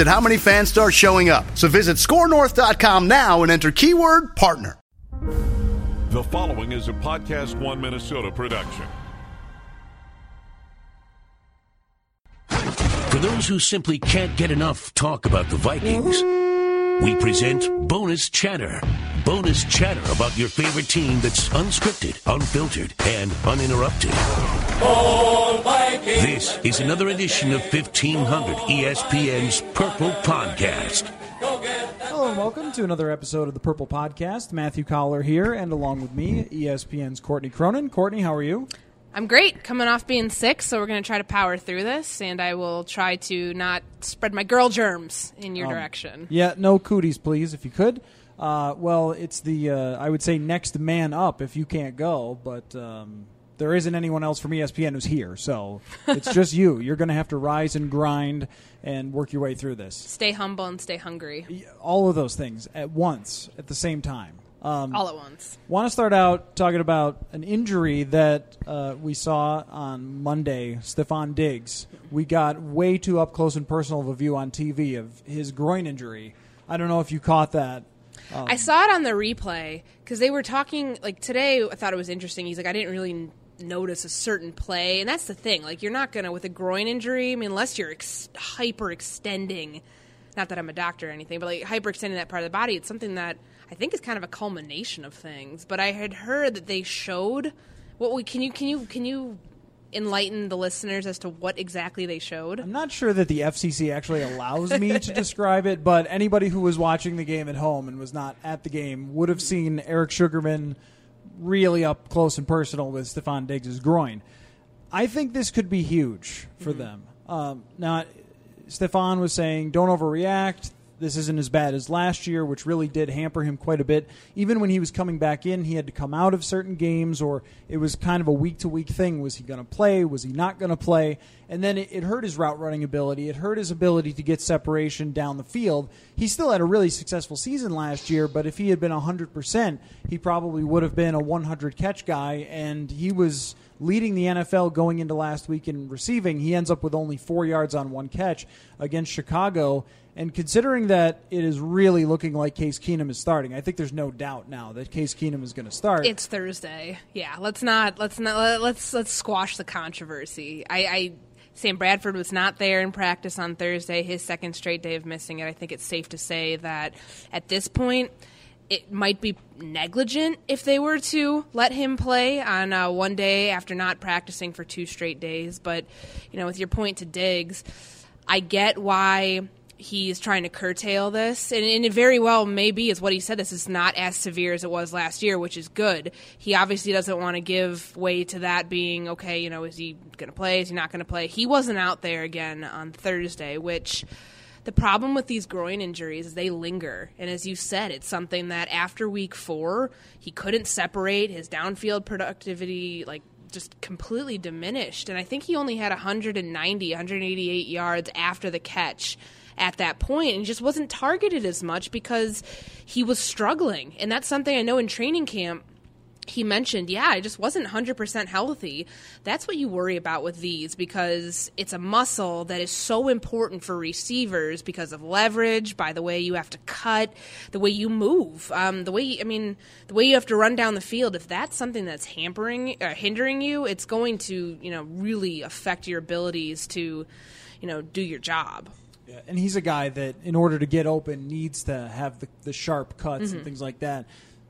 at how many fans start showing up. So visit skornorth.com now and enter keyword partner. The following is a Podcast One Minnesota production. For those who simply can't get enough talk about the Vikings, we present Bonus Chatter. Bonus chatter about your favorite team that's unscripted, unfiltered, and uninterrupted. This is another edition of 1500 ESPN's Purple Podcast. Hello and welcome to another episode of the Purple Podcast. Matthew Coller here, and along with me, ESPN's Courtney Cronin. Courtney, how are you? I'm great. Coming off being sick, so we're going to try to power through this, and I will try to not spread my girl germs in your direction. Yeah, no cooties, please, if you could. Uh, well, it's the uh, I would say next man up if you can't go, but um, there isn't anyone else from ESPN who's here, so it's just you. You're going to have to rise and grind and work your way through this. Stay humble and stay hungry All of those things at once, at the same time. Um, all at once. Want to start out talking about an injury that uh, we saw on Monday, Stefon Diggs. We got way too up close and personal of a view on TV of his groin injury. I don't know if you caught that. I saw it on the replay because they were talking like today. I thought it was interesting. He's like, I didn't really notice a certain play, and that's the thing. Like, you're not gonna with a groin injury. I mean, unless you're ex- hyper extending. Not that I'm a doctor or anything, but like hyper extending that part of the body. It's something that I think is kind of a culmination of things. But I had heard that they showed. What we can you can you can you enlighten the listeners as to what exactly they showed? I'm not sure that the FCC actually allows me to describe it, but anybody who was watching the game at home and was not at the game would have seen Eric Sugarman really up close and personal with Stefon Diggs' groin. I think this could be huge for them. Um, now, Stefon was saying, don't overreact. This isn't as bad as last year, which really did hamper him quite a bit. Even when he was coming back in, he had to come out of certain games, or it was kind of a week to week thing. Was he going to play? Was he not going to play? And then it, it hurt his route running ability. It hurt his ability to get separation down the field. He still had a really successful season last year, but if he had been 100%, he probably would have been a 100 catch guy, and he was leading the NFL going into last week in receiving. He ends up with only four yards on one catch against Chicago. And considering that it is really looking like Case Keenum is starting, I think there's no doubt now that Case Keenum is going to start. It's Thursday. Yeah, let's not let's not let's let's squash the controversy. I, I Sam Bradford was not there in practice on Thursday, his second straight day of missing it. I think it's safe to say that at this point it might be negligent if they were to let him play on uh, one day after not practicing for two straight days. But you know, with your point to Diggs, I get why he's trying to curtail this, and, and it very well may be is what he said. This is not as severe as it was last year, which is good. He obviously doesn't want to give way to that being okay. You know, is he going to play? Is he not going to play? He wasn't out there again on Thursday, which. The problem with these groin injuries is they linger. And as you said, it's something that after week four, he couldn't separate. His downfield productivity, like, just completely diminished. And I think he only had 190, 188 yards after the catch at that point and just wasn't targeted as much because he was struggling. And that's something I know in training camp he mentioned, yeah, I just wasn't 100% healthy. That's what you worry about with these because it's a muscle that is so important for receivers because of leverage, by the way you have to cut, the way you move, um, the way, I mean, the way you have to run down the field. If that's something that's hampering, uh, hindering you, it's going to, you know, really affect your abilities to, you know, do your job. Yeah, and he's a guy that, in order to get open, needs to have the, the sharp cuts Mm-hmm. and things like that.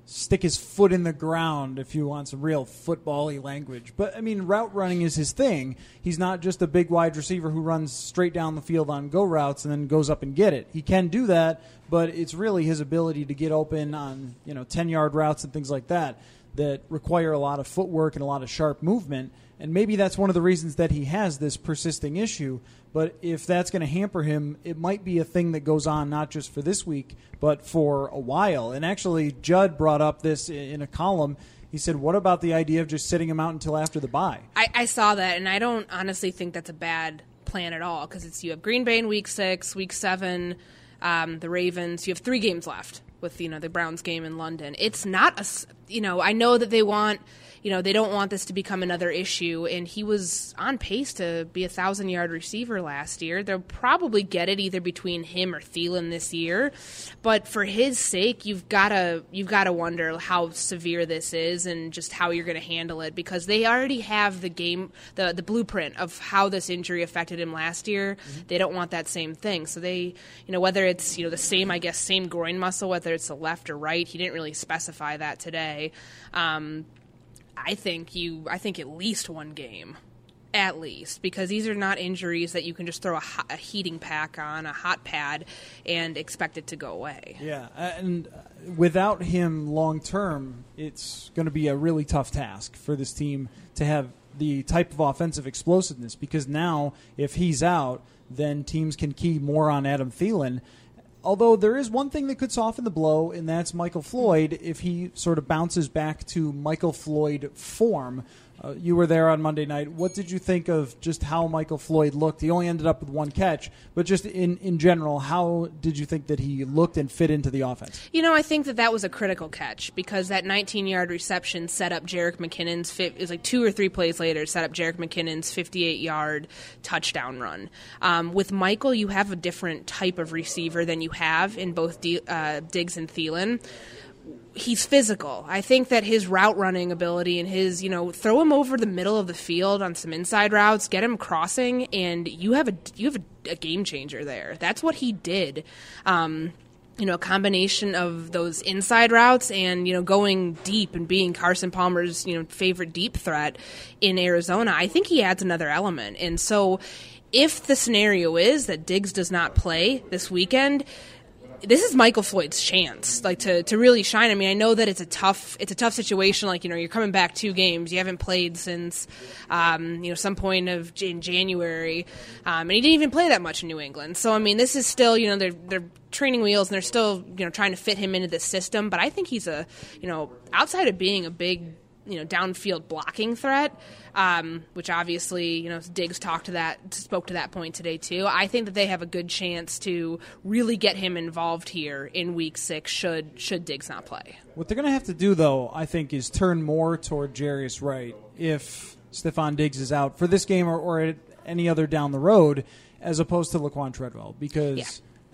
stick his foot in the ground if you want some real football-y language. But I mean, route running is his thing. He's not just a big wide receiver who runs straight down the field on go routes and then goes up and get it. He can do that, but it's really his ability to get open on you know ten-yard routes and things like that that require a lot of footwork and a lot of sharp movement. And maybe that's one of the reasons that he has this persisting issue. But if that's going to hamper him, it might be a thing that goes on not just for this week, but for a while. And actually, Judd brought up this in a column. He said, What about the idea of just sitting him out until after the bye? I, I saw that, and I don't honestly think that's a bad plan at all because it's you have Green Bay in week six, week seven, um, the Ravens. You have three games left with you know the Browns game in London. It's not a you know I know that they want you know, they don't want this to become another issue. And he was on pace to be a thousand yard receiver last year. They'll probably get it either between him or Thielen this year. But for his sake, you've gotta you've gotta wonder how severe this is and just how you're gonna handle it because they already have the game the the blueprint of how this injury affected him last year. Mm-hmm. They don't want that same thing. So they you know, whether it's, you know, the same I guess same groin muscle, whether it's the left or right, he didn't really specify that today. Um, I think you. I think at least one game, at least, because these are not injuries that you can just throw a, hot, a heating pack on a hot pad and expect it to go away. Yeah, and without him long term, it's going to be a really tough task for this team to have the type of offensive explosiveness. Because now, if he's out, then teams can key more on Adam Thielen Although there is one thing that could soften the blow, and that's Michael Floyd if he sort of bounces back to Michael Floyd form. Uh, you were there on Monday night. What did you think of just how Michael Floyd looked? He only ended up with one catch, but just in, in general, how did you think that he looked and fit into the offense? You know, I think that that was a critical catch because that 19 yard reception set up Jerick McKinnon's, it was like two or three plays later, set up Jerick McKinnon's 58 yard touchdown run. Um, with Michael, you have a different type of receiver than you have in both D, uh, Diggs and Thielen he's physical. I think that his route running ability and his, you know, throw him over the middle of the field on some inside routes, get him crossing, and you have a you have a, a game changer there. That's what he did. Um, you know, a combination of those inside routes and, you know, going deep and being Carson Palmer's, you know, favorite deep threat in Arizona, I think he adds another element. And so if the scenario is that Diggs does not play this weekend, this is Michael Floyd's chance, like to, to really shine. I mean, I know that it's a tough it's a tough situation. Like you know, you're coming back two games, you haven't played since um, you know some point of in January, um, and he didn't even play that much in New England. So I mean, this is still you know they're they're training wheels and they're still you know trying to fit him into the system. But I think he's a you know outside of being a big you know downfield blocking threat, um, which obviously you know Diggs talked to that spoke to that point today too. I think that they have a good chance to really get him involved here in Week Six. Should should Diggs not play? What they're going to have to do though, I think, is turn more toward Jarius Wright if Stefon Diggs is out for this game or, or any other down the road, as opposed to Laquan Treadwell because. Yeah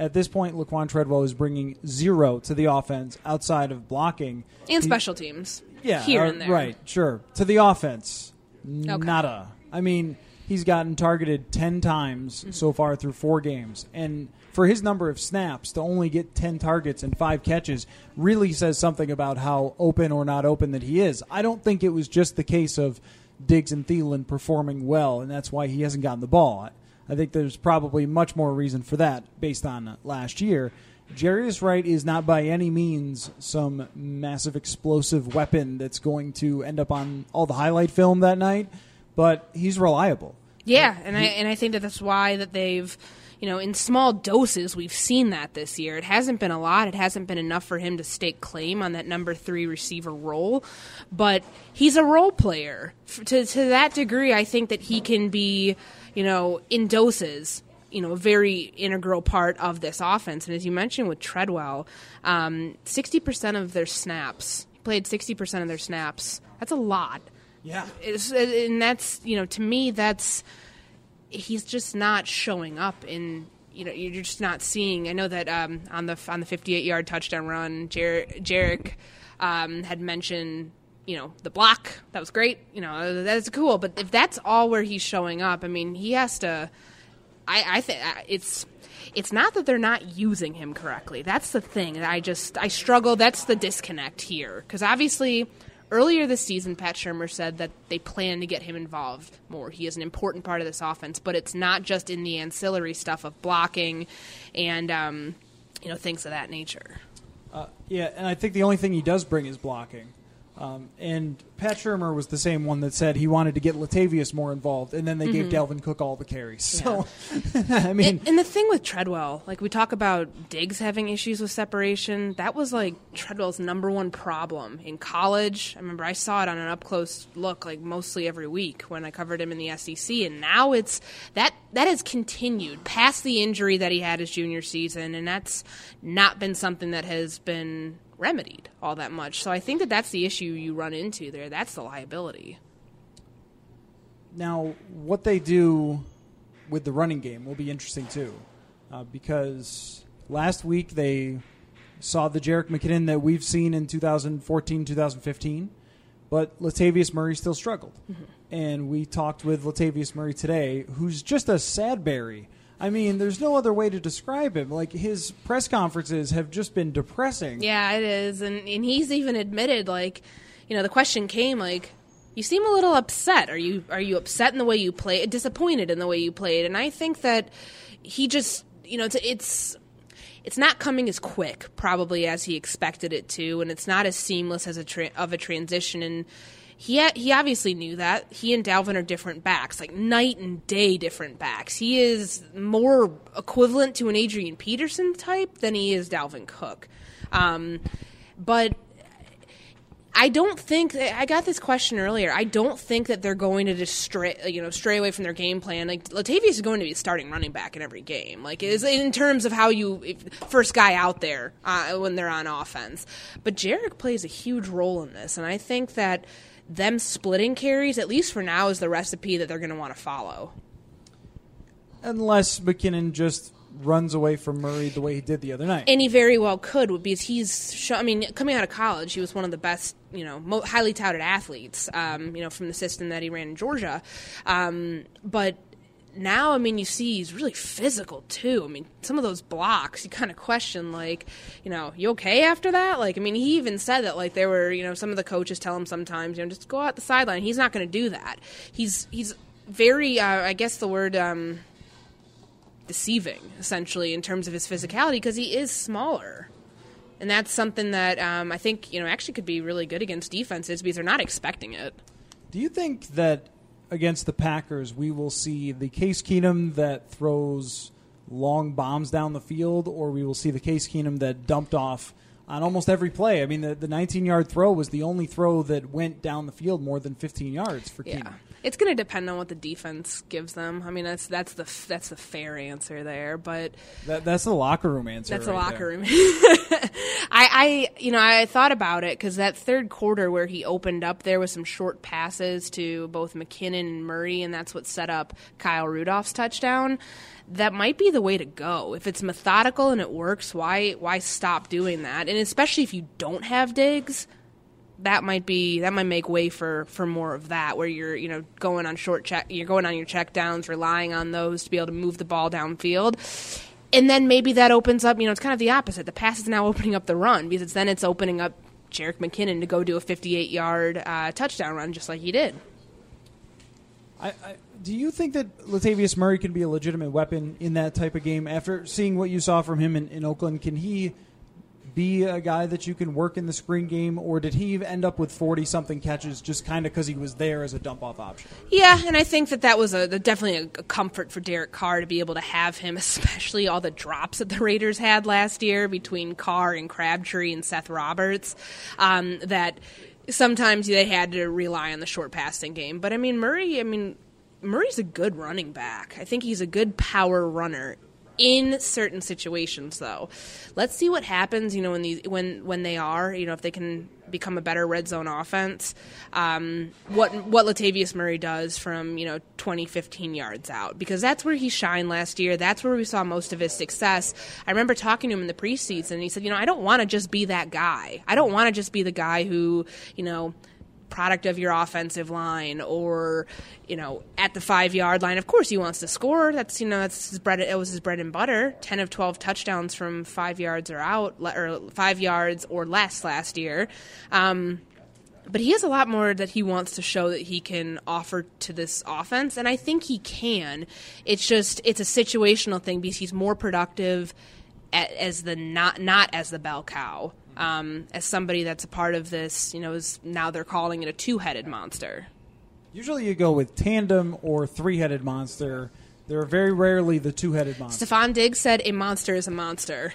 at this point, Laquan Treadwell is bringing zero to the offense outside of blocking and special teams yeah, here uh, and there. Right, sure. To the offense, okay. nada. I mean, he's gotten targeted 10 times mm-hmm. so far through four games. And for his number of snaps to only get 10 targets and five catches really says something about how open or not open that he is. I don't think it was just the case of Diggs and Thielen performing well, and that's why he hasn't gotten the ball. I think there's probably much more reason for that based on last year. Jarius Wright is not by any means some massive explosive weapon that's going to end up on all the highlight film that night, but he's reliable. Yeah, and I and I think that that's why that they've you know, in small doses, we've seen that this year. It hasn't been a lot. It hasn't been enough for him to stake claim on that number three receiver role. But he's a role player. To, to that degree, I think that he can be, you know, in doses you know, a very integral part of this offense. And as you mentioned with Treadwell, um, 60% of their snaps, played 60% of their snaps. That's a lot. Yeah. It's, and that's, you know, to me, that's, he's just not showing up in, you know, you're just not seeing. I know that um, on the on the 58 yard touchdown run, Jer- Jerick um, had mentioned you know the block that was great you know that's cool but if that's all where he's showing up i mean he has to I, I think it's it's not that they're not using him correctly. That's the thing. I just I struggle. That's the disconnect here because obviously earlier this season, Pat Shurmur said that they plan to get him involved more. He is an important part of this offense, but it's not just in the ancillary stuff of blocking and um, you know things of that nature. Uh, yeah, and I think the only thing he does bring is blocking. Um, and Pat Shurmur was the same one that said he wanted to get Latavius more involved, and then they gave Mm-hmm. Dalvin Cook all the carries. So, I mean, And, and the thing with Treadwell, like we talk about Diggs having issues with separation, that was like Treadwell's number one problem in college. I remember I saw it on an up close look, like mostly every week when I covered him in the SEC, and now it's that that has continued past the injury that he had his junior season, and that's not been something that has been remedied all that much. So I think that that's the issue you run into there. That's the liability. Now, what they do with the running game will be interesting too, uh, because last week they saw the Jerick McKinnon that we've seen in 2014, 2015, but Latavius Murray still struggled. And we talked with Latavius Murray today, who's just a sadberry. I mean, there's no other way to describe him. Like his press conferences have just been depressing. Yeah, it is, and and he's even admitted like, you know, the question came like, you seem a little upset. Are you are you upset in the way you play, disappointed in the way you played? And I think that he just, you know, it's it's it's not coming as quick probably as he expected it to, and it's not as seamless as a tra- of a transition and. He, he obviously knew that. He and Dalvin are different backs, like night and day different backs. He is more equivalent to an Adrian Peterson type than he is Dalvin Cook. Um, but I don't think I got this question earlier. I don't think that they're going to just stray, you know, stray away from their game plan. Like Latavius is going to be starting running back in every game. Like is in terms of how you first guy out there uh, when they're on offense. But Jerick plays a huge role in this, and I think that them splitting carries, at least for now, is the recipe that they're going to want to follow. Unless McKinnon just runs away from Murray the way he did the other night. And he very well could because he's. Show, I mean, coming out of college, he was one of the best, you know, mo- highly touted athletes. Um, you know, from the system that he ran in Georgia, um, but. Now, I mean, you see he's really physical too. I mean, some of those blocks, you kind of question, like, you know, you okay after that? Like, I mean, he even said that, like, there were, you know, some of the coaches tell him sometimes, you know, just go out the sideline. He's not going to do that. He's he's very, uh, I guess the word, um, deceiving essentially in terms of his physicality because he is smaller and that's something that um, i think you know actually could be really good against defenses because they're not expecting it Do you think that against the Packers we will see the Case Keenum that throws long bombs down the field, or we will see the Case Keenum that dumped off on almost every play? I mean, the, the 19 yard throw was the only throw that went down the field more than 15 yards for yeah Keenum. It's going to depend on what the defense gives them i mean that's that's the that's the fair answer there but That, that's the locker room answer. That's a right locker there. room. I, I, you know, I thought about it because that third quarter where he opened up there with some short passes to both McKinnon and Murray, and that's what set up Kyle Rudolph's touchdown. That might be the way to go. If it's methodical and it works, why why stop doing that? And especially if you don't have Diggs, that might be that might make way for for more of that where you're you know going on short check you're going on your check downs relying on those to be able to move the ball downfield. And then maybe that opens up you know it's kind of the opposite. The pass is now opening up the run because then it's opening up Jerick McKinnon to go do a 58 yard uh, touchdown run just like he did. I, I, do you think that Latavius Murray can be a legitimate weapon in that type of game? After seeing what you saw from him in, in Oakland, can he be a guy that you can work in the screen game, or did he end up with 40 something catches just kind of because he was there as a dump off option? Yeah, and I think that that was a definitely a, a comfort for Derek Carr to be able to have him, especially all the drops that the Raiders had last year between Carr and Crabtree and Seth Roberts. Um, that sometimes they had to rely on the short passing game, but I mean Murray. I mean Murray's a good running back. I think he's a good power runner in certain situations though. Let's see what happens you know when these when when they are you know if they can become a better red zone offense. Um, what what Latavius Murray does from you know 20 15 yards out because that's where he shined last year. That's where we saw most of his success. I remember talking to him in the preseason and he said you know I don't want to just be that guy. I don't want to just be the guy who you know product of your offensive line or you know at the five yard line. Of course he wants to score. That's you know that's his bread it was his bread and butter. 10 of 12 touchdowns from five yards or out or five yards or less last year. Um, but he has a lot more that he wants to show that he can offer to this offense and i think he can. It's just it's a situational thing because he's more productive as the not not as the bell cow um, as somebody that's a part of this, you know, is now they're calling it a two-headed monster. Usually, you go with tandem or three-headed monster. They're very rarely the two-headed monster. Stefon Diggs said a monster is a monster.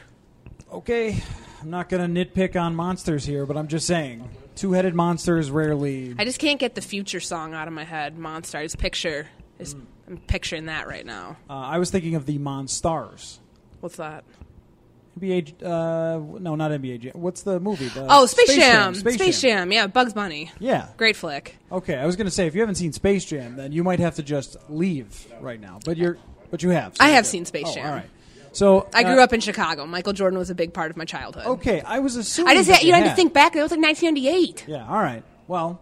Okay, I'm not going to nitpick on monsters here, but I'm just saying two-headed monsters rarely. I just can't get the future song out of my head. Monster. I just picture. Just, mm. I'm picturing that right now. Uh, I was thinking of the Monstars. What's that? NBA, uh, no, not NBA Jam. What's the movie? The oh, Space, Space Jam. Jam. Space, Space Jam. Jam. Yeah, Bugs Bunny. Yeah, great flick. Okay, I was going to say if you haven't seen Space Jam, then you might have to just leave right now. But you're, but you have. So I have seen Space oh, Jam. All right. So I grew uh, up in Chicago. Michael Jordan was a big part of my childhood. Okay, I was assuming. I just had, you, had to think back. It was like 1998. Yeah. All right. Well.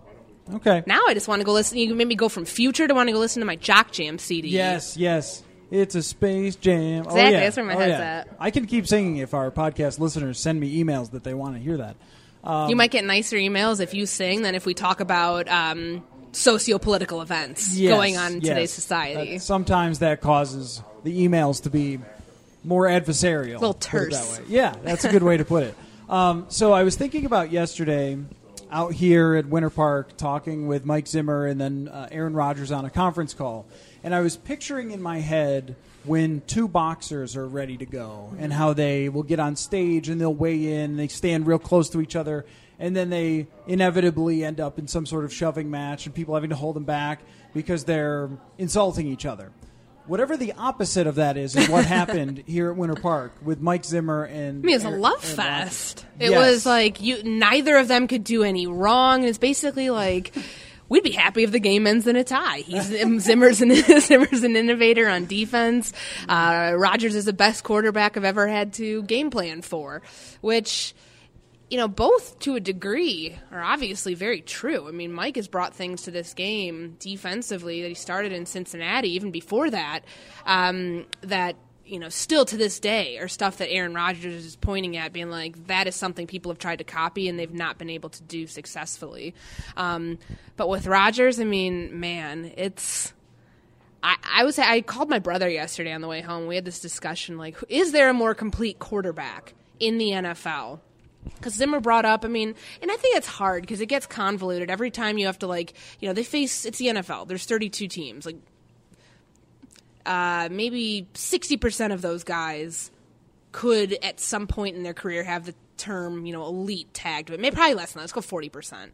Okay. Now I just want to go listen. You made me go from Future to want to go listen to my Jock Jam CD. Yes. Yes. It's a space jam. Exactly. Oh, yeah. That's where my oh, head's yeah. at. I can keep singing if our podcast listeners send me emails that they want to hear that. Um, you might get nicer emails if you sing than if we talk about um, socio-political events yes, going on in yes. today's society. sometimes that causes the emails to be more adversarial. A little terse. That yeah, that's a good way to put it. Um, so I was thinking about yesterday out here at Winter Park talking with Mike Zimmer and then uh, Aaron Rodgers on a conference call and I was picturing in my head when two boxers are ready to go and how they will get on stage and they'll weigh in, they stand real close to each other, and then they inevitably end up in some sort of shoving match and people having to hold them back because they're insulting each other. Whatever the opposite of that is, is what happened here at Winter Park with Mike Zimmer and. I mean, it was a love fest. It yes. was like you, neither of them could do any wrong. It's basically like we'd be happy if the game ends in a tie. He's Zimmer's an, Zimmer's an innovator on defense. Uh, Rodgers is the best quarterback I've ever had to game plan for, which you know, both to a degree are obviously very true. I mean, Mike has brought things to this game defensively that he started in Cincinnati, even before that, um, that you know, still to this day are stuff that Aaron Rodgers is pointing at, being like, that is something people have tried to copy and they've not been able to do successfully. Um, but with Rodgers, I mean, man, it's. I, I was I called my brother yesterday on the way home. We had this discussion like, is there a more complete quarterback in the NFL? Because Zimmer brought up, I mean, and I think it's hard because it gets convoluted every time you have to like, you know, they face it's the NFL. There's 32 teams. Like uh, maybe 60% of those guys could at some point in their career have the term, you know, elite tagged but. Maybe probably less than that. Let's go 40%.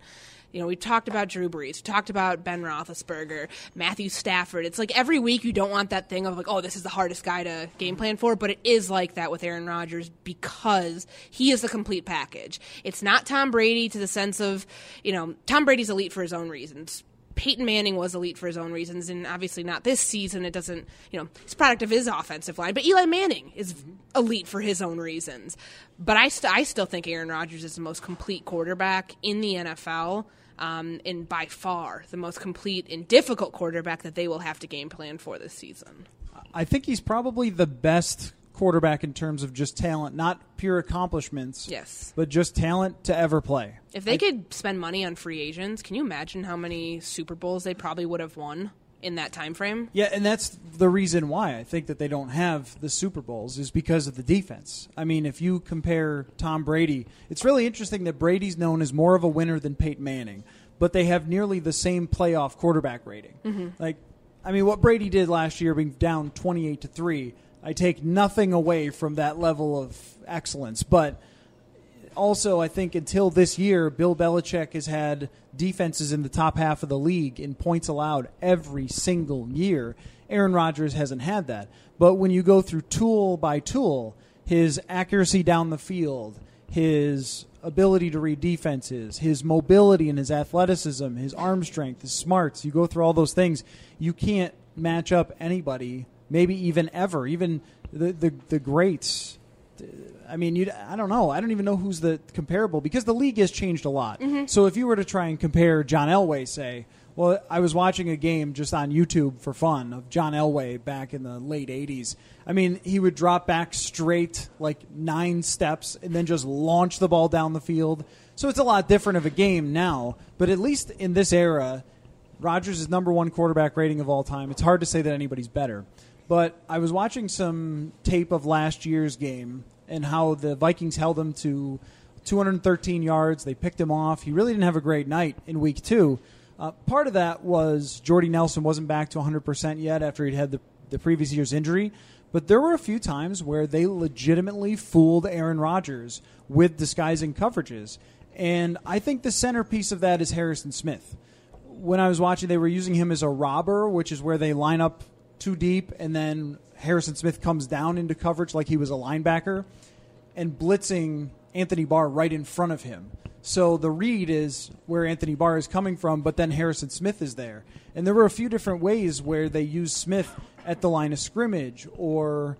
You know, we talked about Drew Brees, we talked about Ben Roethlisberger, Matthew Stafford. It's like every week you don't want that thing of like, oh, this is the hardest guy to game plan for, but it is like that with Aaron Rodgers because he is the complete package. It's not Tom Brady to the sense of, you know, Tom Brady's elite for his own reasons. Peyton Manning was elite for his own reasons, and obviously not this season. It doesn't, you know, it's product of his offensive line. But Eli Manning is elite for his own reasons. But I, st- I still think Aaron Rodgers is the most complete quarterback in the NFL. Um, and by far the most complete and difficult quarterback that they will have to game plan for this season. I think he's probably the best quarterback in terms of just talent, not pure accomplishments. Yes. But just talent to ever play. If they I, could spend money on free agents, can you imagine how many Super Bowls they probably would have won? in that time frame. Yeah, and that's the reason why I think that they don't have the Super Bowls is because of the defense. I mean, if you compare Tom Brady, it's really interesting that Brady's known as more of a winner than Peyton Manning, but they have nearly the same playoff quarterback rating. Mm-hmm. Like I mean, what Brady did last year being down 28 to 3 I take nothing away from that level of excellence. But also, I think until this year, Bill Belichick has had defenses in the top half of the league in points allowed every single year. Aaron Rodgers hasn't had that. But when you go through tool by tool, his accuracy down the field, his ability to read defenses, his mobility and his athleticism, his arm strength, his smarts, you go through all those things, you can't match up anybody maybe even ever. Even the the, the greats I mean, you I don't know. I don't even know who's the comparable because the league has changed a lot. Mm-hmm. So if you were to try and compare John Elway, say, well, I was watching a game just on YouTube for fun of John Elway back in the late '80s. I mean, he would drop back straight like nine steps and then just launch the ball down the field. So it's a lot different of a game now. But at least in this era, Rodgers is number one quarterback rating of all time. It's hard to say that anybody's better. But I was watching some tape of last year's game and how the Vikings held him to 213 yards. They picked him off. He really didn't have a great night in week two. Uh, part of that was Jordy Nelson wasn't back to 100% yet after he'd had the, the previous year's injury. But there were a few times where they legitimately fooled Aaron Rodgers with disguising coverages. And I think the centerpiece of that is Harrison Smith when I was watching, they were using him as a robber, which is where they line up too deep, and then Harrison Smith comes down into coverage like he was a linebacker, and blitzing Anthony Barr right in front of him. So the read is where Anthony Barr is coming from, but then Harrison Smith is there. And there were a few different ways where they used Smith at the line of scrimmage or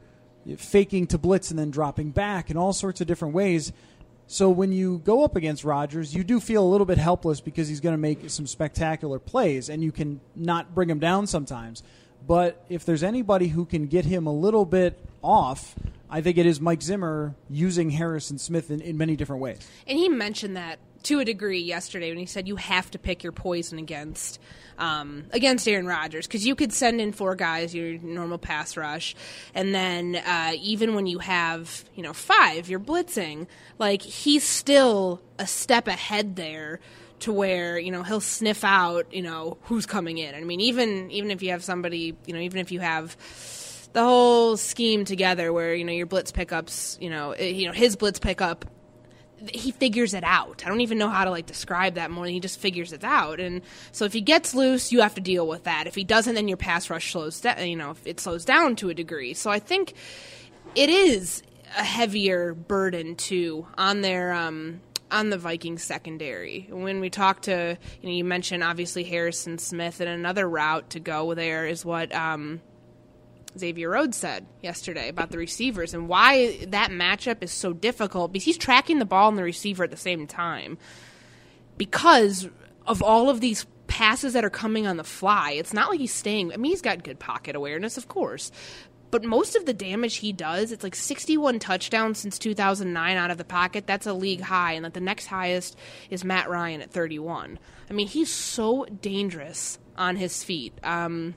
faking to blitz and then dropping back and all sorts of different ways. So when you go up against Rodgers, you do feel a little bit helpless because he's going to make some spectacular plays, and you can not bring him down sometimes. But if there's anybody who can get him a little bit off, I think it is Mike Zimmer using Harrison Smith in, in many different ways. And he mentioned that to a degree yesterday when he said you have to pick your poison against um, against Aaron Rodgers because you could send in four guys, your normal pass rush, and then uh, even when you have you know five, you're blitzing. Like he's still a step ahead there to where you know he'll sniff out you know who's coming in. I mean, even even if you have somebody, you know, even if you have the whole scheme together where you know your blitz pickups, you know, eh, you know his blitz pickup he figures it out. I don't even know how to like describe that more. He just figures it out, and so if he gets loose, you have to deal with that. If he doesn't, then your pass rush slows down. You know, it slows down to a degree. So I think it is a heavier burden too on their um, on the Vikings secondary. When we talk to you know, you mentioned obviously Harrison Smith, and another route to go there is what. Um, Xavier Rhodes said yesterday about the receivers and why that matchup is so difficult because he's tracking the ball and the receiver at the same time. Because of all of these passes that are coming on the fly, it's not like he's staying. I mean, he's got good pocket awareness, of course. But most of the damage he does, it's like 61 touchdowns since 2009 out of the pocket. That's a league high, and that the next highest is Matt Ryan at 31. I mean, he's so dangerous on his feet. Um,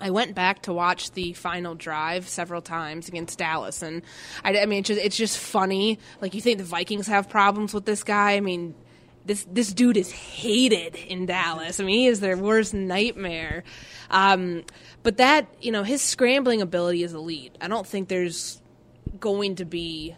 I went back to watch the final drive several times against Dallas, and I, I mean, it's just, it's just funny. Like you think the Vikings have problems with this guy? I mean, this this dude is hated in Dallas. I mean, he is their worst nightmare. Um, but that you know, his scrambling ability is elite. I don't think there's going to be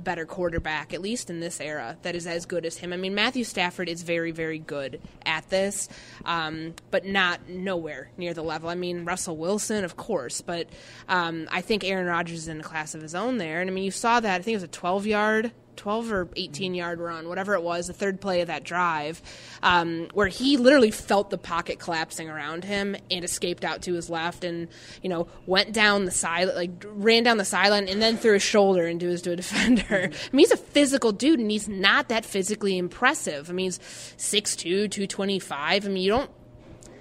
a better quarterback, at least in this era, that is as good as him. I mean, Matthew Stafford is very, very good at this, um, but not nowhere near the level. I mean, Russell Wilson, of course, but um, I think Aaron Rodgers is in a class of his own there. And I mean, you saw that. I think it was a 12 yard 12 or 18 yard run, whatever it was, the third play of that drive, um, where he literally felt the pocket collapsing around him and escaped out to his left and, you know, went down the side, like ran down the sideline and then threw his shoulder into his to a defender. I mean, he's a physical dude and he's not that physically impressive. I mean, he's 6'2, 225. I mean, you don't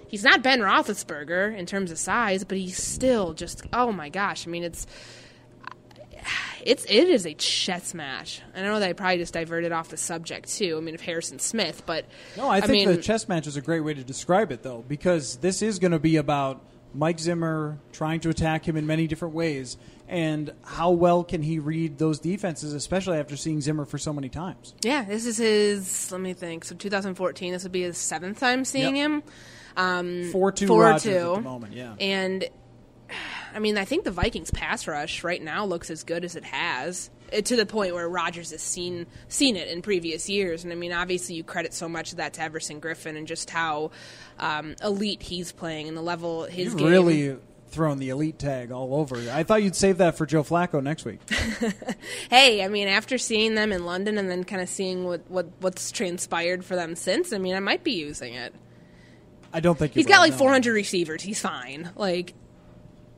he's not Ben Roethlisberger in terms of size, but he's still just oh my gosh. I mean, it's it's it is a chess match. I know that I probably just diverted off the subject too. I mean, of Harrison Smith, but No, I think mean, the chess match is a great way to describe it, though, because this is going to be about Mike Zimmer trying to attack him in many different ways, and how well can he read those defenses, especially after seeing Zimmer for so many times. Yeah, this is his. Let me think. So 2014. This would be his seventh time seeing Yep. him. Um, Four two four Rodgers two. at the moment, yeah. And I mean, I think the Vikings pass rush right now looks as good as it has. eh, To the point where Rodgers has seen seen it in previous years, and I mean, obviously, you credit so much of that to Everson Griffen and just how um, elite he's playing and the level his You've game. really thrown the elite tag all over. I thought you'd save that for Joe Flacco next week. hey, I mean, after seeing them in London and then kind of seeing what, what what's transpired for them since, I mean, I might be using it. I don't think He's got like no. 400 receivers. He's fine. Like,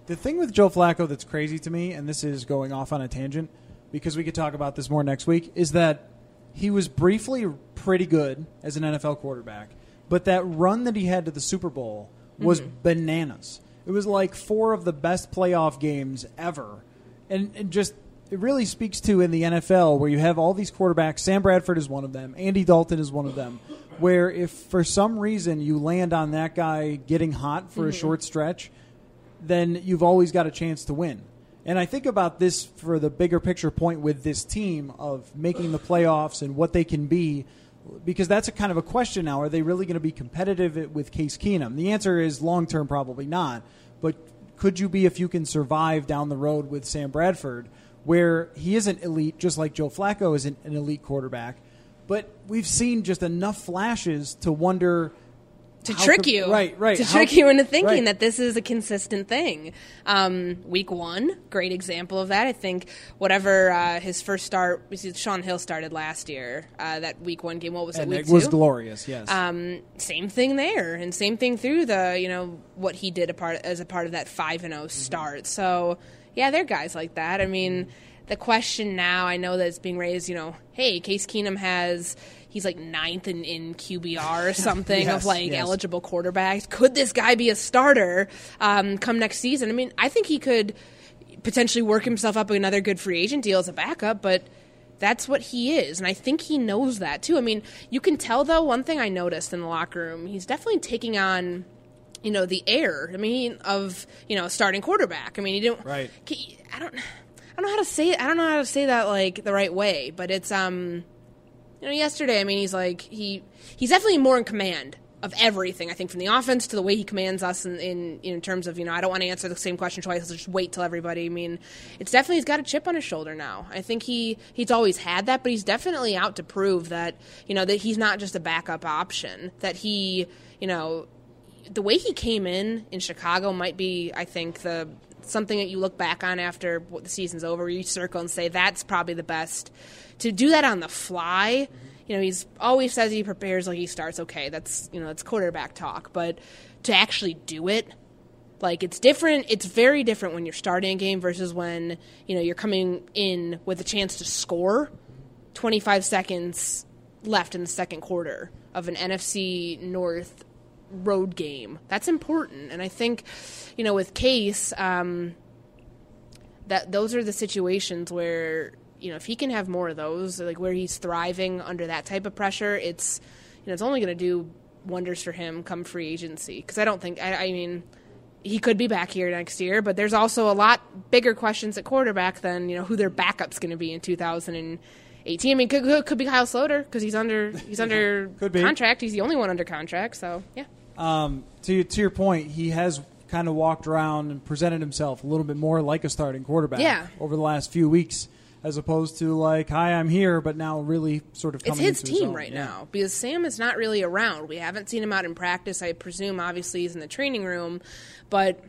The thing with Joe Flacco that's crazy to me, and this is going off on a tangent, because we could talk about this more next week, is that he was briefly pretty good as an NFL quarterback, but that run that he had to the Super Bowl was mm-hmm. bananas. It was like four of the best playoff games ever. And, and just, it really speaks to in the NFL where you have all these quarterbacks. Sam Bradford is one of them, Andy Dalton is one of them. Where if for some reason you land on that guy getting hot for a mm-hmm. short stretch, then you've always got a chance to win. And I think about this for the bigger picture point with this team of making the playoffs and what they can be, because that's a kind of a question now. Are they really going to be competitive with Case Keenum? The answer is long term, probably not. But could you be if you can survive down the road with Sam Bradford, where he isn't elite, just like Joe Flacco isn't an elite quarterback? But we've seen just enough flashes to wonder to How trick com- you, right, right. To How trick com- you into thinking right. that this is a consistent thing. Um, week one, great example of that. I think whatever uh, his first start, Shaun Hill started last year. Uh, that week one game, what was and it? Week it was two? glorious. Yes. Um, same thing there, and same thing through the you know what he did a part as a part of that five and zero start. So yeah, they're guys like that. I mean, the question now, I know that it's being raised. You know, hey, Case Keenum has. He's like ninth in, in QBR or something Yes, of like yes. eligible quarterbacks. Could this guy be a starter um, come next season? I mean, I think he could potentially work himself up another good free agent deal as a backup, but that's what he is. And I think he knows that too. I mean, you can tell though, one thing I noticed in the locker room, he's definitely taking on, you know, the air, I mean, of, you know, starting quarterback. I mean, he didn't, Right. I don't, I don't know how to say it. I don't know how to say that like the right way, but it's, um, you know, yesterday, I mean, he's like, he, he's definitely more in command of everything. I think from the offense to the way he commands us in, in, in terms of, you know, I don't want to answer the same question twice. Let's just wait till everybody. I mean, it's definitely, he's got a chip on his shoulder now. I think he, he's always had that, but he's definitely out to prove that, you know, that he's not just a backup option, that he, you know, the way he came in in Chicago might be, I think, the something that you look back on after the season's over. You circle and say that's probably the best. To do that on the fly, you know, he's always says he prepares like he starts. Okay, that's you know that's quarterback talk, but to actually do it, like it's different. It's very different when you're starting a game versus when you know you're coming in with a chance to score. 25 seconds left in the second quarter of an NFC North road game. That's important, and I think, you know, with Case, um, that those are the situations where you know if he can have more of those, like where he's thriving under that type of pressure, it's you know it's only going to do wonders for him come free agency. Because I don't think I, I mean. He could be back here next year, but there's also a lot bigger questions at quarterback than you know who their backup's going to be in 2018. I mean, could, could, be Kyle Sloter because he's under he's under Could be. contract. He's the only one under contract. So yeah, um, to to your point, he has kind of walked around and presented himself a little bit more like a starting quarterback Yeah. over the last few weeks, as opposed to like, "Hi, I'm here," but now really sort of it's coming his his team own. right Yeah. now because Sam is not really around. We haven't seen him out in practice. I presume obviously he's in the training room, but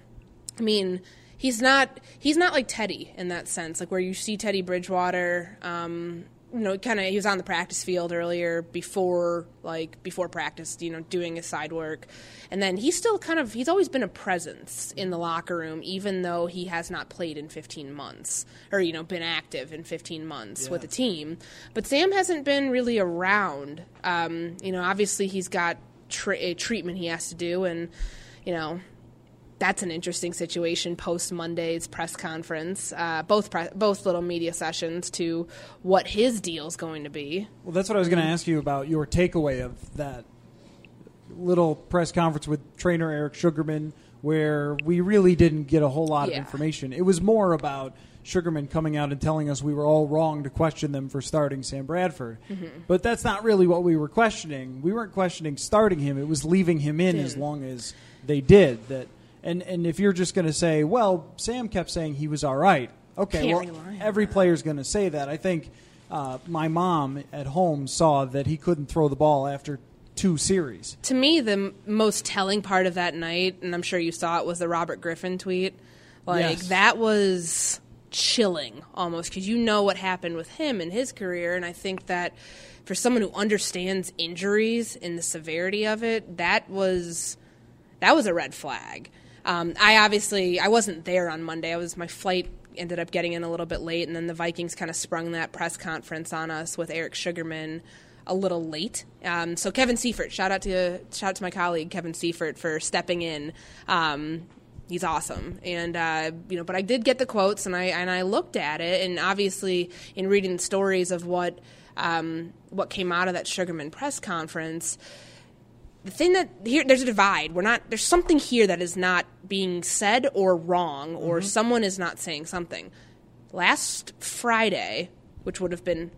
I mean he's not he's not like Teddy in that sense, like where you see Teddy Bridgewater. Um, you know, kind of he was on the practice field earlier before like before practice, you know, doing his side work, and then he's still kind of he's always been a presence in the locker room, even though he has not played in 15 months or you know been active in 15 months with the team. But Sam hasn't been really around. Um, you know, obviously he's got tra- a treatment he has to do, and you know that's an interesting situation post Monday's press conference, uh, both pre- both little media sessions to what his deal's going to be. Well, that's what I was going to ask you about your takeaway of that little press conference with trainer Eric Sugarman, where we really didn't get a whole lot of information. It was more about Sugarman coming out and telling us we were all wrong to question them for starting Sam Bradford. Mm-hmm. But that's not really what we were questioning. We weren't questioning starting him; it was leaving him in as long as they did that. And and if you're just going to say, well, Sam kept saying he was all right. Okay, Can't well, rely on every that. player's going to say that. I think uh, my mom at home saw that he couldn't throw the ball after two series. To me, the m- most telling part of that night, and I'm sure you saw it, was the Robert Griffin tweet. Like Yes. that was chilling almost because you know what happened with him in his career, and I think that for someone who understands injuries and the severity of it, that was that was a red flag. Um, I obviously I wasn't there on Monday. I was my flight ended up getting in a little bit late, and then the Vikings kind of sprung that press conference on us with Eric Sugarman a little late. Um, so Kevin Seifert, shout out to shout out to my colleague Kevin Seifert for stepping in. Um, he's awesome, and uh, you know, but I did get the quotes, and I and I looked at it, and obviously in reading stories of what um, what came out of that Sugarman press conference the thing that here there's a divide. We're not there's something here that is not being said or wrong or mm-hmm. someone is not saying something. Last Friday, which would have been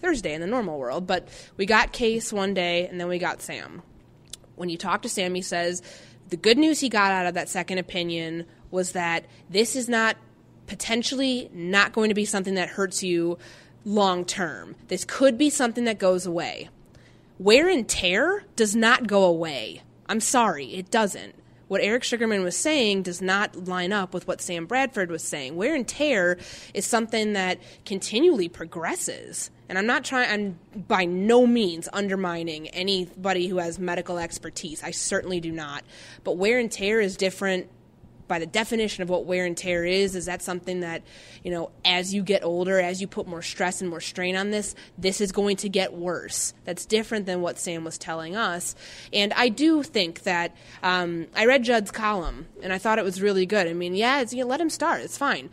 Thursday in the normal world, but we got Case one day and then we got Sam. When you talk to Sam, he says the good news he got out of that second opinion was that this is not potentially not going to be something that hurts you long term. This could be something that goes away wear and tear does not go away. I'm sorry, it doesn't. What Eric Sugarman was saying does not line up with what Sam Bradford was saying. Wear and tear is something that continually progresses. And I'm not trying, I'm by no means undermining anybody who has medical expertise. I certainly do not. But wear and tear is different by the definition of what wear and tear is, is that something that, you know, as you get older, as you put more stress and more strain on this, this is going to get worse. That's different than what Sam was telling us. And I do think that um, I read Judd's column and I thought it was really good. I mean, yeah, you know, let him start. It's fine.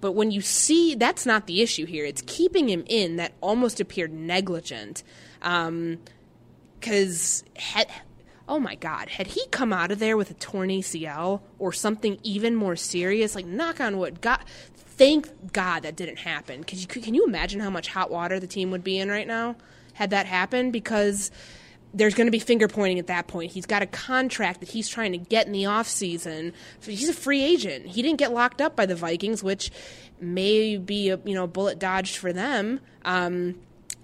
But when you see, that's not the issue here. It's keeping him in that almost appeared negligent. Because um, oh my God, had he come out of there with a torn ACL or something even more serious, like knock on wood, God, thank God that didn't happen. Because can you imagine how much hot water the team would be in right now had that happened? Because there's going to be finger pointing at that point. He's got a contract that he's trying to get in the offseason. He's a free agent. He didn't get locked up by the Vikings, which may be a you know bullet dodged for them. Um,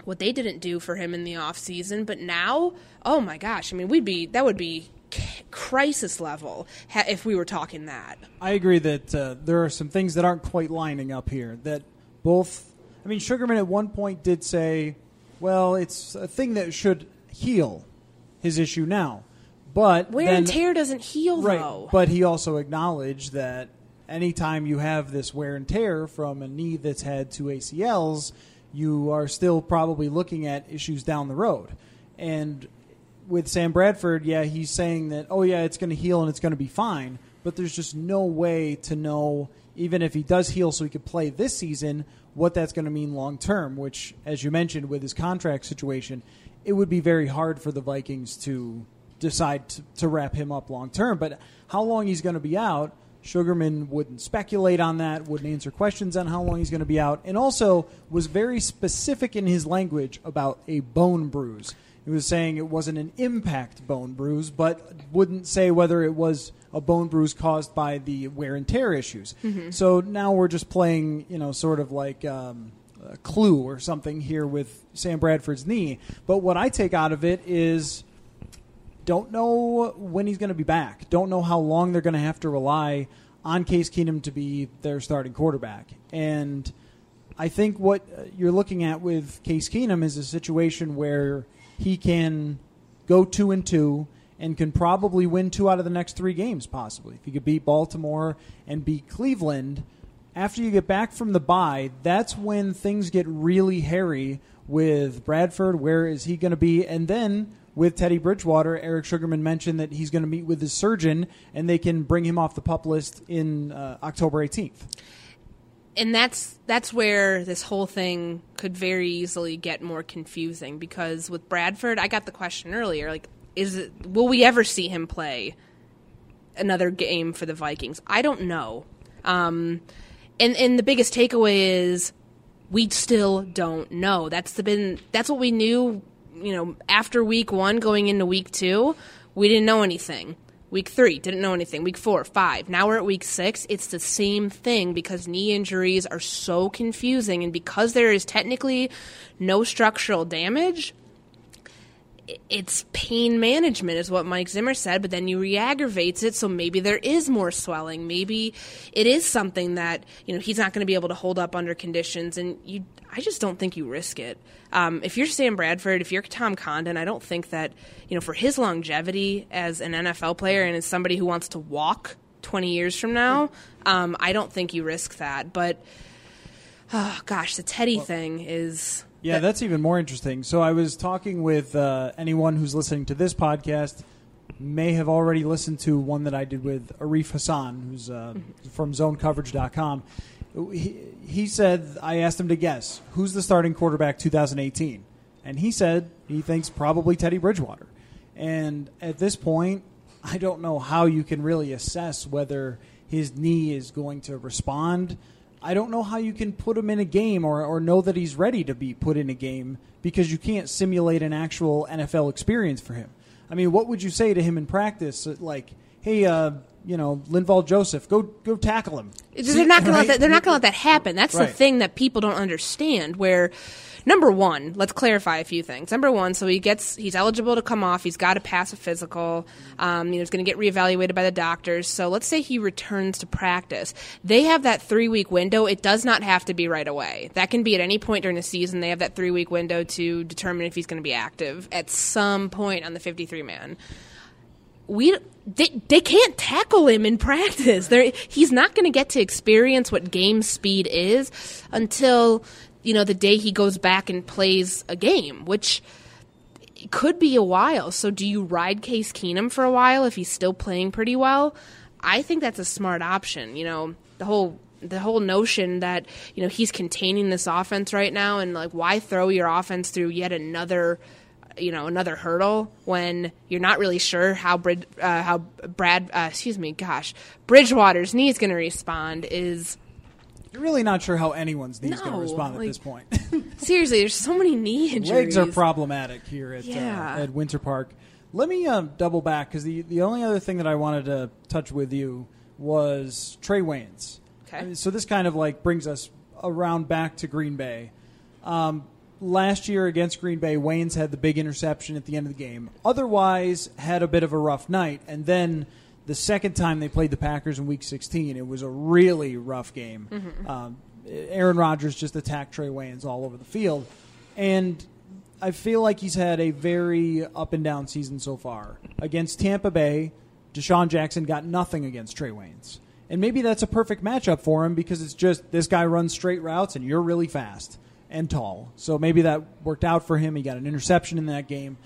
what they didn't do for him in the offseason. But now, oh my gosh, I mean, we'd be, that would be crisis level if we were talking that. I agree that uh, there are some things that aren't quite lining up here. That both, I mean, Sugarman at one point did say, well, it's a thing that should heal his issue now. But wear then, and tear doesn't heal, right, though. But he also acknowledged that anytime you have this wear and tear from a knee that's had two ACLs, you are still probably looking at issues down the road. And with Sam Bradford, yeah, he's saying that, oh, yeah, it's going to heal and it's going to be fine. But there's just no way to know, even if he does heal so he could play this season, what that's going to mean long term, which, as you mentioned, with his contract situation, it would be very hard for the Vikings to decide to, to wrap him up long term. But how long he's going to be out Sugarman wouldn't speculate on that, wouldn't answer questions on how long he's going to be out, and also was very specific in his language about a bone bruise. He was saying it wasn't an impact bone bruise, but wouldn't say whether it was a bone bruise caused by the wear and tear issues. Mm-hmm. So now we're just playing, you know, sort of like um, a clue or something here with Sam Bradford's knee. But what I take out of it is don't know when he's going to be back. Don't know how long they're going to have to rely on Case Keenum to be their starting quarterback. And I think what uh, you're looking at with Case Keenum is a situation where he can go two and two and can probably win two out of the next three games, possibly. If he could beat Baltimore and beat Cleveland, after you get back from the bye, that's when things get really hairy with Bradford. Where is he going to be? And then with Teddy Bridgewater, Eric Sugarman mentioned that he's going to meet with his surgeon and they can bring him off the pup list in uh, October 18th. And that's that's where this whole thing could very easily get more confusing because with Bradford, I got the question earlier like is it, will we ever see him play another game for the Vikings? I don't know. Um, and and the biggest takeaway is we still don't know. That's the been that's what we knew you know, after week one going into week two, we didn't know anything. Week three, didn't know anything. Week four, five. Now we're at week six. It's the same thing because knee injuries are so confusing. And because there is technically no structural damage, it's pain management is what Mike Zimmer said, but then you re-aggravates it, so maybe there is more swelling. Maybe it is something that you know he's not going to be able to hold up under conditions, and you. I just don't think you risk it. Um, if you're Sam Bradford, if you're Tom Condon, I don't think that you know for his longevity as an NFL player and as somebody who wants to walk 20 years from now, um, I don't think you risk that. But oh gosh, the Teddy thing is Yeah, that's even more interesting. So I was talking with uh, anyone who's listening to this podcast may have already listened to one that I did with Arif Hassan, who's uh, from ZoneCoverage.com. He, he said I asked him to guess who's the starting quarterback 2018, and he said he thinks probably Teddy Bridgewater. And at this point, I don't know how you can really assess whether his knee is going to respond. I don't know how you can put him in a game or, or know that he's ready to be put in a game because you can't simulate an actual NFL experience for him. I mean, what would you say to him in practice? Like, hey, uh, you know, Linval Joseph, go go tackle him. they're See- not going to right? let that, they're not going to let that happen. That's the thing that people don't understand. Where number one, let's clarify a few things. Number one, so he gets he's eligible to come off. He's got to pass a physical. Um, you know, he's going to get reevaluated by the doctors. So let's say he returns to practice. They have that three week window. It does not have to be right away. That can be at any point during the season. They have that three week window to determine if he's going to be active at some point on the fifty three man we they, they can't tackle him in practice. They're, he's not going to get to experience what game speed is until you know the day he goes back and plays a game, which could be a while. So, do you ride Case Keenum for a while if he's still playing pretty well? I think that's a smart option. You know, the whole the whole notion that you know he's containing this offense right now, and like why throw your offense through yet another you know another hurdle when you're not really sure how Brid- uh, how Brad uh, excuse me gosh Bridgewater's knee is going to respond is You're really not sure how anyone's knee's going to No, respond at this point. seriously there's so many knee injuries. Legs are problematic here at Yeah. uh, at Winter Park. Let me um, double back because the the only other thing that I wanted to touch with you was Trae Waynes. Okay. I mean, so this kind of like brings us around back to Green Bay. Um, last year against Green Bay, Waynes had the big interception at the end of the game. Otherwise, had a bit of a rough night, and then. The second time they played the Packers in Week 16, it was a really rough game. Um, Aaron Rodgers just attacked Trae Waynes all over the field, and I feel like he's had a very up and down season so far. Against Tampa Bay, DeSean Jackson got nothing against Trae Waynes. And maybe that's a perfect matchup for him because it's just this guy runs straight routes and you're really fast and tall. So maybe that worked out for him. He got an interception in that game.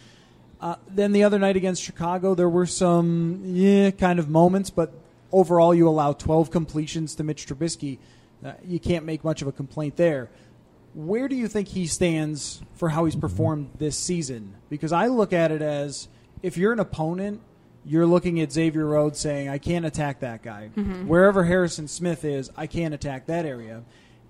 Uh, then the other night against Chicago, there were some yeah, kind of moments, but overall, you allow 12 completions to Mitch Trubisky. Uh, you can't make much of a complaint there. Where do you think he stands for how he's performed this season? Because I look at it as if you're an opponent, you're looking at Xavier Rhodes saying, I can't attack that guy. Wherever Harrison Smith is, I can't attack that area.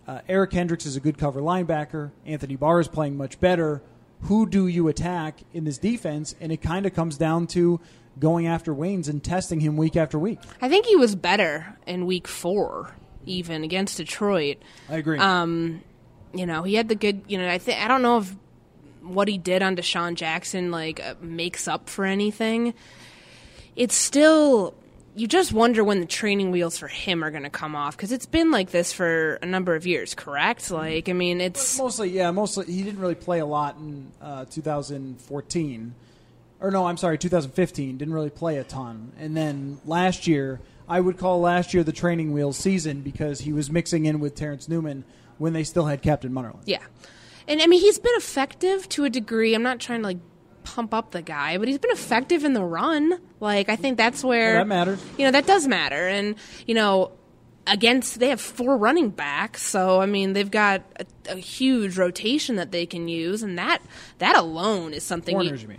Uh, Eric Kendricks is a good cover linebacker. Anthony Barr is playing much better. Who do you attack in this defense? And it kind of comes down to going after Waynes and testing him week after week. I think he was better in week four, even against Detroit. I agree. Um, you know, he had the good. You know, I think I don't know if what he did on DeSean Jackson like uh, makes up for anything. It's still you just wonder when the training wheels for him are going to come off because it's been like this for a number of years. Correct? Like, I mean, it's Mostly, yeah, mostly he didn't really play a lot in uh, 2014, or no, I'm sorry, 2015. Didn't really play a ton, and then last year, I would call last year the training wheels season because he was mixing in with Terrence Newman when they still had Captain Munnerlyn. Yeah. And I mean, he's been effective to a degree. I'm not trying to like pump up the guy, but he's been effective in the run. Like, I think that's where. That matters. You know, that does matter. And, you know, against, they have four running backs. So, I mean, they've got a, a huge rotation that they can use. And that, that alone is something. you- Corners, you mean?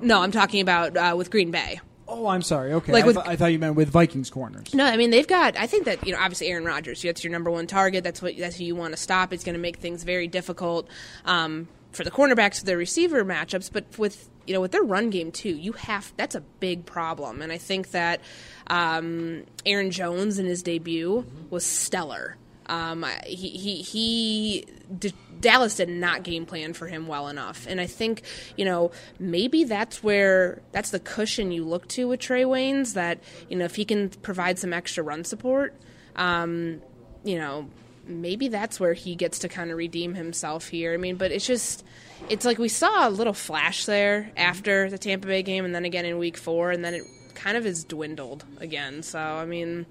no, I'm talking about uh, with Green Bay. Oh, I'm sorry. Okay, Like I, with- th- I thought you meant with Vikings corners. No, I mean they've got. I think that you know, obviously Aaron Rodgers. That's your number one target. That's what that's who you want to stop. It's going to make things very difficult um, for the cornerbacks, the receiver matchups. But with you know with their run game too, you have that's a big problem. And I think that um, Aaron Jones in his debut was stellar. Um, he he, he D- Dallas did not game plan for him well enough, and I think you know maybe that's where that's the cushion you look to with Trae Waynes. That you know if he can provide some extra run support, um, you know maybe that's where he gets to kind of redeem himself here. I mean, but it's just it's like we saw a little flash there after the Tampa Bay game, and then again in Week Four, and then it kind of has dwindled again. So I mean,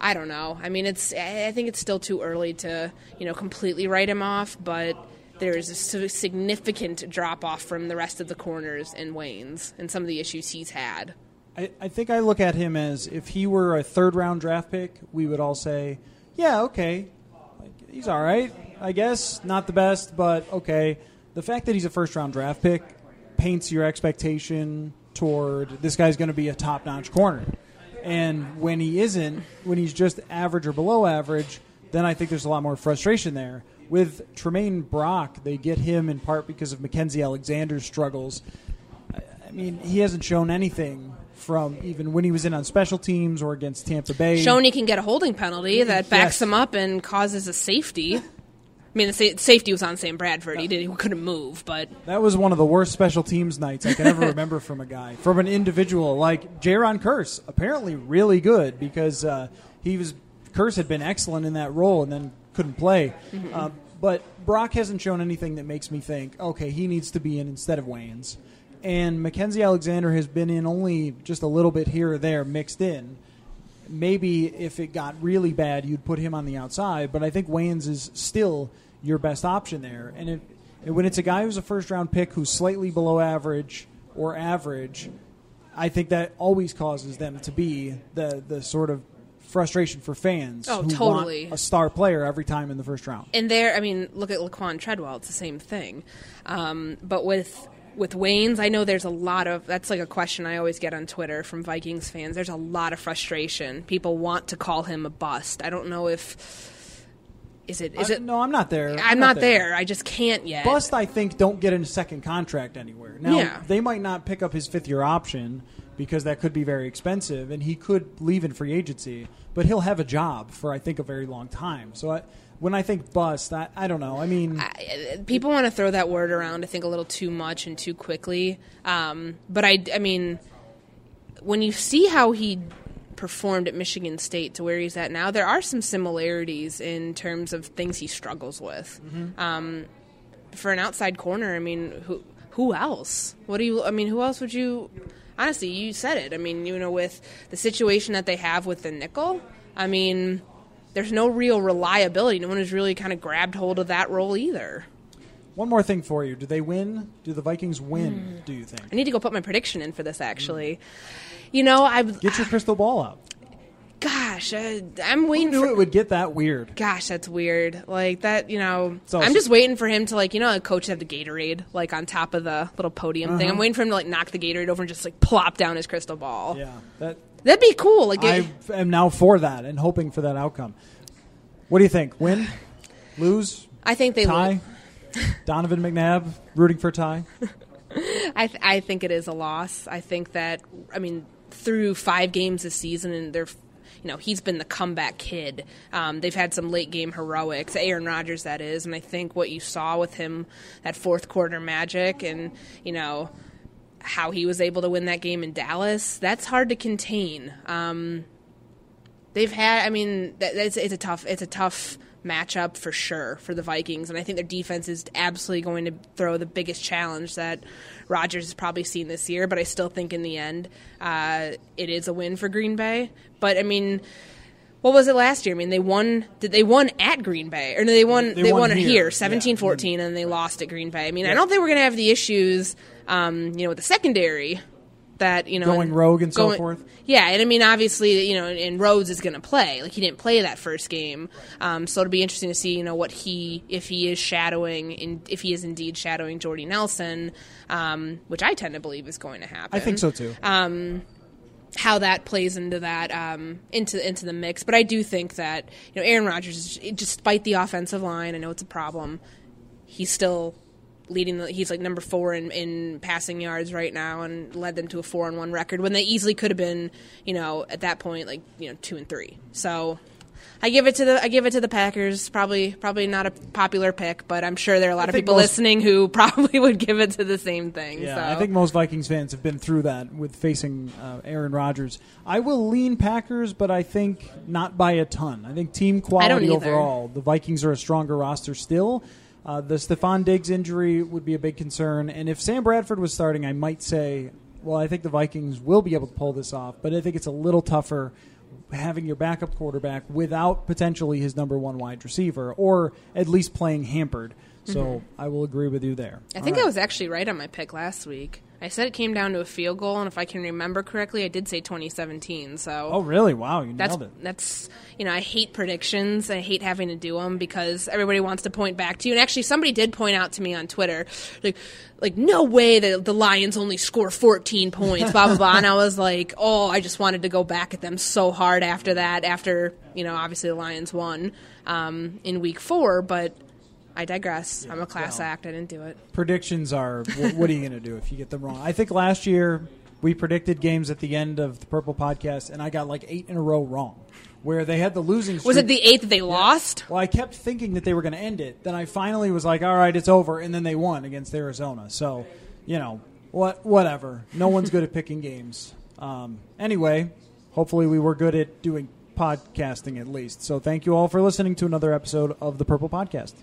I don't know. I mean, it's I think it's still too early to you know completely write him off, but there's a significant drop off from the rest of the corners and Waynes and some of the issues he's had. I, I think I look at him as if he were a third round draft pick, we would all say, yeah, okay, he's all right, I guess. Not the best, but okay. The fact that he's a first round draft pick paints your expectation toward this guy's going to be a top notch corner. And when he isn't, when he's just average or below average, then I think there's a lot more frustration there. With Tramaine Brock, they get him in part because of Mackensie Alexander's struggles. I mean, he hasn't shown anything from even when he was in on special teams or against Tampa Bay. Shown he can get a holding penalty that backs yes. him up and causes a safety. I mean, the sa- safety was on Sam Bradford. He didn't, he couldn't move, but that was one of the worst special teams nights I can ever remember from a guy, from an individual like Jayron Kearse. Apparently, really good because uh, he was Kearse had been excellent in that role and then couldn't play. Mm-hmm. Uh, but Brock hasn't shown anything that makes me think, okay, he needs to be in instead of Waynes and Mackensie Alexander has been in only just a little bit here or there mixed in. Maybe if it got really bad, you'd put him on the outside, but I think Waynes is still your best option there. And, if, and when it's a guy who's a first round pick who's slightly below average or average, I think that always causes them to be the the sort of frustration for fans oh, who totally. want a star player every time in the first round. And there, I mean, look at Laquan Treadwell; it's the same thing. Um, but with with Waynes, I know there's a lot of that's like a question I always get on Twitter from Vikings fans. There's a lot of frustration. People want to call him a bust. I don't know if is it is uh, it No, I'm not there. I'm, I'm not, not there. there. I just can't yet. Bust I think don't get in a second contract anywhere. Now, yeah. they might not pick up his fifth year option because that could be very expensive and he could leave in free agency, but he'll have a job for I think a very long time. So I when I think bust, I, I don't know. I mean, I, people want to throw that word around. I think a little too much and too quickly. Um, but I, I mean, when you see how he performed at Michigan State to where he's at now, there are some similarities in terms of things he struggles with. Mm-hmm. Um, for an outside corner, I mean, who who else? What do you? I mean, who else would you? Honestly, you said it. I mean, you know, with the situation that they have with the nickel, I mean there's no real reliability. No one has really kind of grabbed hold of that role either. One more thing for you. Do they win? Do the Vikings win, mm. do you think? I need to go put my prediction in for this, actually. Mm. You know, I. Get your crystal ball out. Gosh, uh, I'm waiting. Who knew for, it would get that weird? Gosh, that's weird. Like that, you know. I'm just waiting for him to like, you know, a coach have the Gatorade like on top of the little podium uh-huh. thing. I'm waiting for him to like knock the Gatorade over and just like plop down his crystal ball. Yeah, that That'd be cool. Like I am now for that and hoping for that outcome. What do you think? Win, lose? I think they tie. Donovan McNabb rooting for tie. I th- I think it is a loss. I think that I mean through five games this season and they're you know he's been the comeback kid. Um, they've had some late game heroics, Aaron Rodgers that is, and I think what you saw with him that fourth quarter magic and you know how he was able to win that game in Dallas. That's hard to contain. Um, they've had. I mean, it's, it's a tough. It's a tough matchup for sure for the Vikings, and I think their defense is absolutely going to throw the biggest challenge that Rodgers has probably seen this year. But I still think in the end, uh, it is a win for Green Bay. But I mean. What was it last year? I mean, they won. Did they won at Green Bay, or no, they won? They, they won, won, here, 17-14, yeah. and they lost at Green Bay. I mean, yeah. I don't think we're going to have the issues um, you know, with the secondary that you know going and rogue and going, so forth. Yeah, and I mean, obviously, you know, and Rhodes is going to play. Like he didn't play that first game, um, so it'll be interesting to see, you know, what he if he is shadowing, in, if he is indeed shadowing Jordy Nelson, um, which I tend to believe is going to happen. I think so too. Um, how that plays into that um, into into the mix, but I do think that you know Aaron Rodgers, despite the offensive line, I know it's a problem. He's still leading the, he's like number four in, in passing yards right now and led them to a four and one record when they easily could have been you know at that point like you know two and three so I give it to the I give it to the Packers. Probably probably not a popular pick, but I'm sure there are a lot of people most, listening who probably would give it to the same thing. Yeah, so. I think most Vikings fans have been through that with facing uh, Aaron Rodgers. I will lean Packers, but I think not by a ton. I think team quality overall, the Vikings are a stronger roster still. Uh, the Stefon Diggs injury would be a big concern, and if Sam Bradford was starting, I might say well, I think the Vikings will be able to pull this off, but I think it's a little tougher having your backup quarterback without potentially his number one wide receiver, or at least playing hampered. So mm-hmm. I will agree with you there. I think I was actually right on my pick last week. I said it came down to a field goal, and if I can remember correctly, I did say 2017. So Oh, really? Wow, you that's nailed it. that's you know I hate predictions. I hate having to do them because everybody wants to point back to you. And actually, somebody did point out to me on Twitter, like like no way that the Lions only score 14 points, blah blah blah. And I was like, oh, I just wanted to go back at them so hard after that. After you know, obviously the Lions won um, in Week Four, but. I digress. I'm a class well. act. I didn't do it. predictions are wh- what are you going to do if you get them wrong? I think last year we predicted games at the end of the Purple podcast, and I got like eight in a row wrong. Where they had the losing streak. Was it the eighth that they lost? Well, I kept thinking that they were going to end it. Then I finally was like, "All right, it's over," and then they won against Arizona. So, you know, what, whatever. No one's good at picking games. Um, anyway, hopefully we were good at doing podcasting at least. So, thank you all for listening to another episode of the Purple Podcast.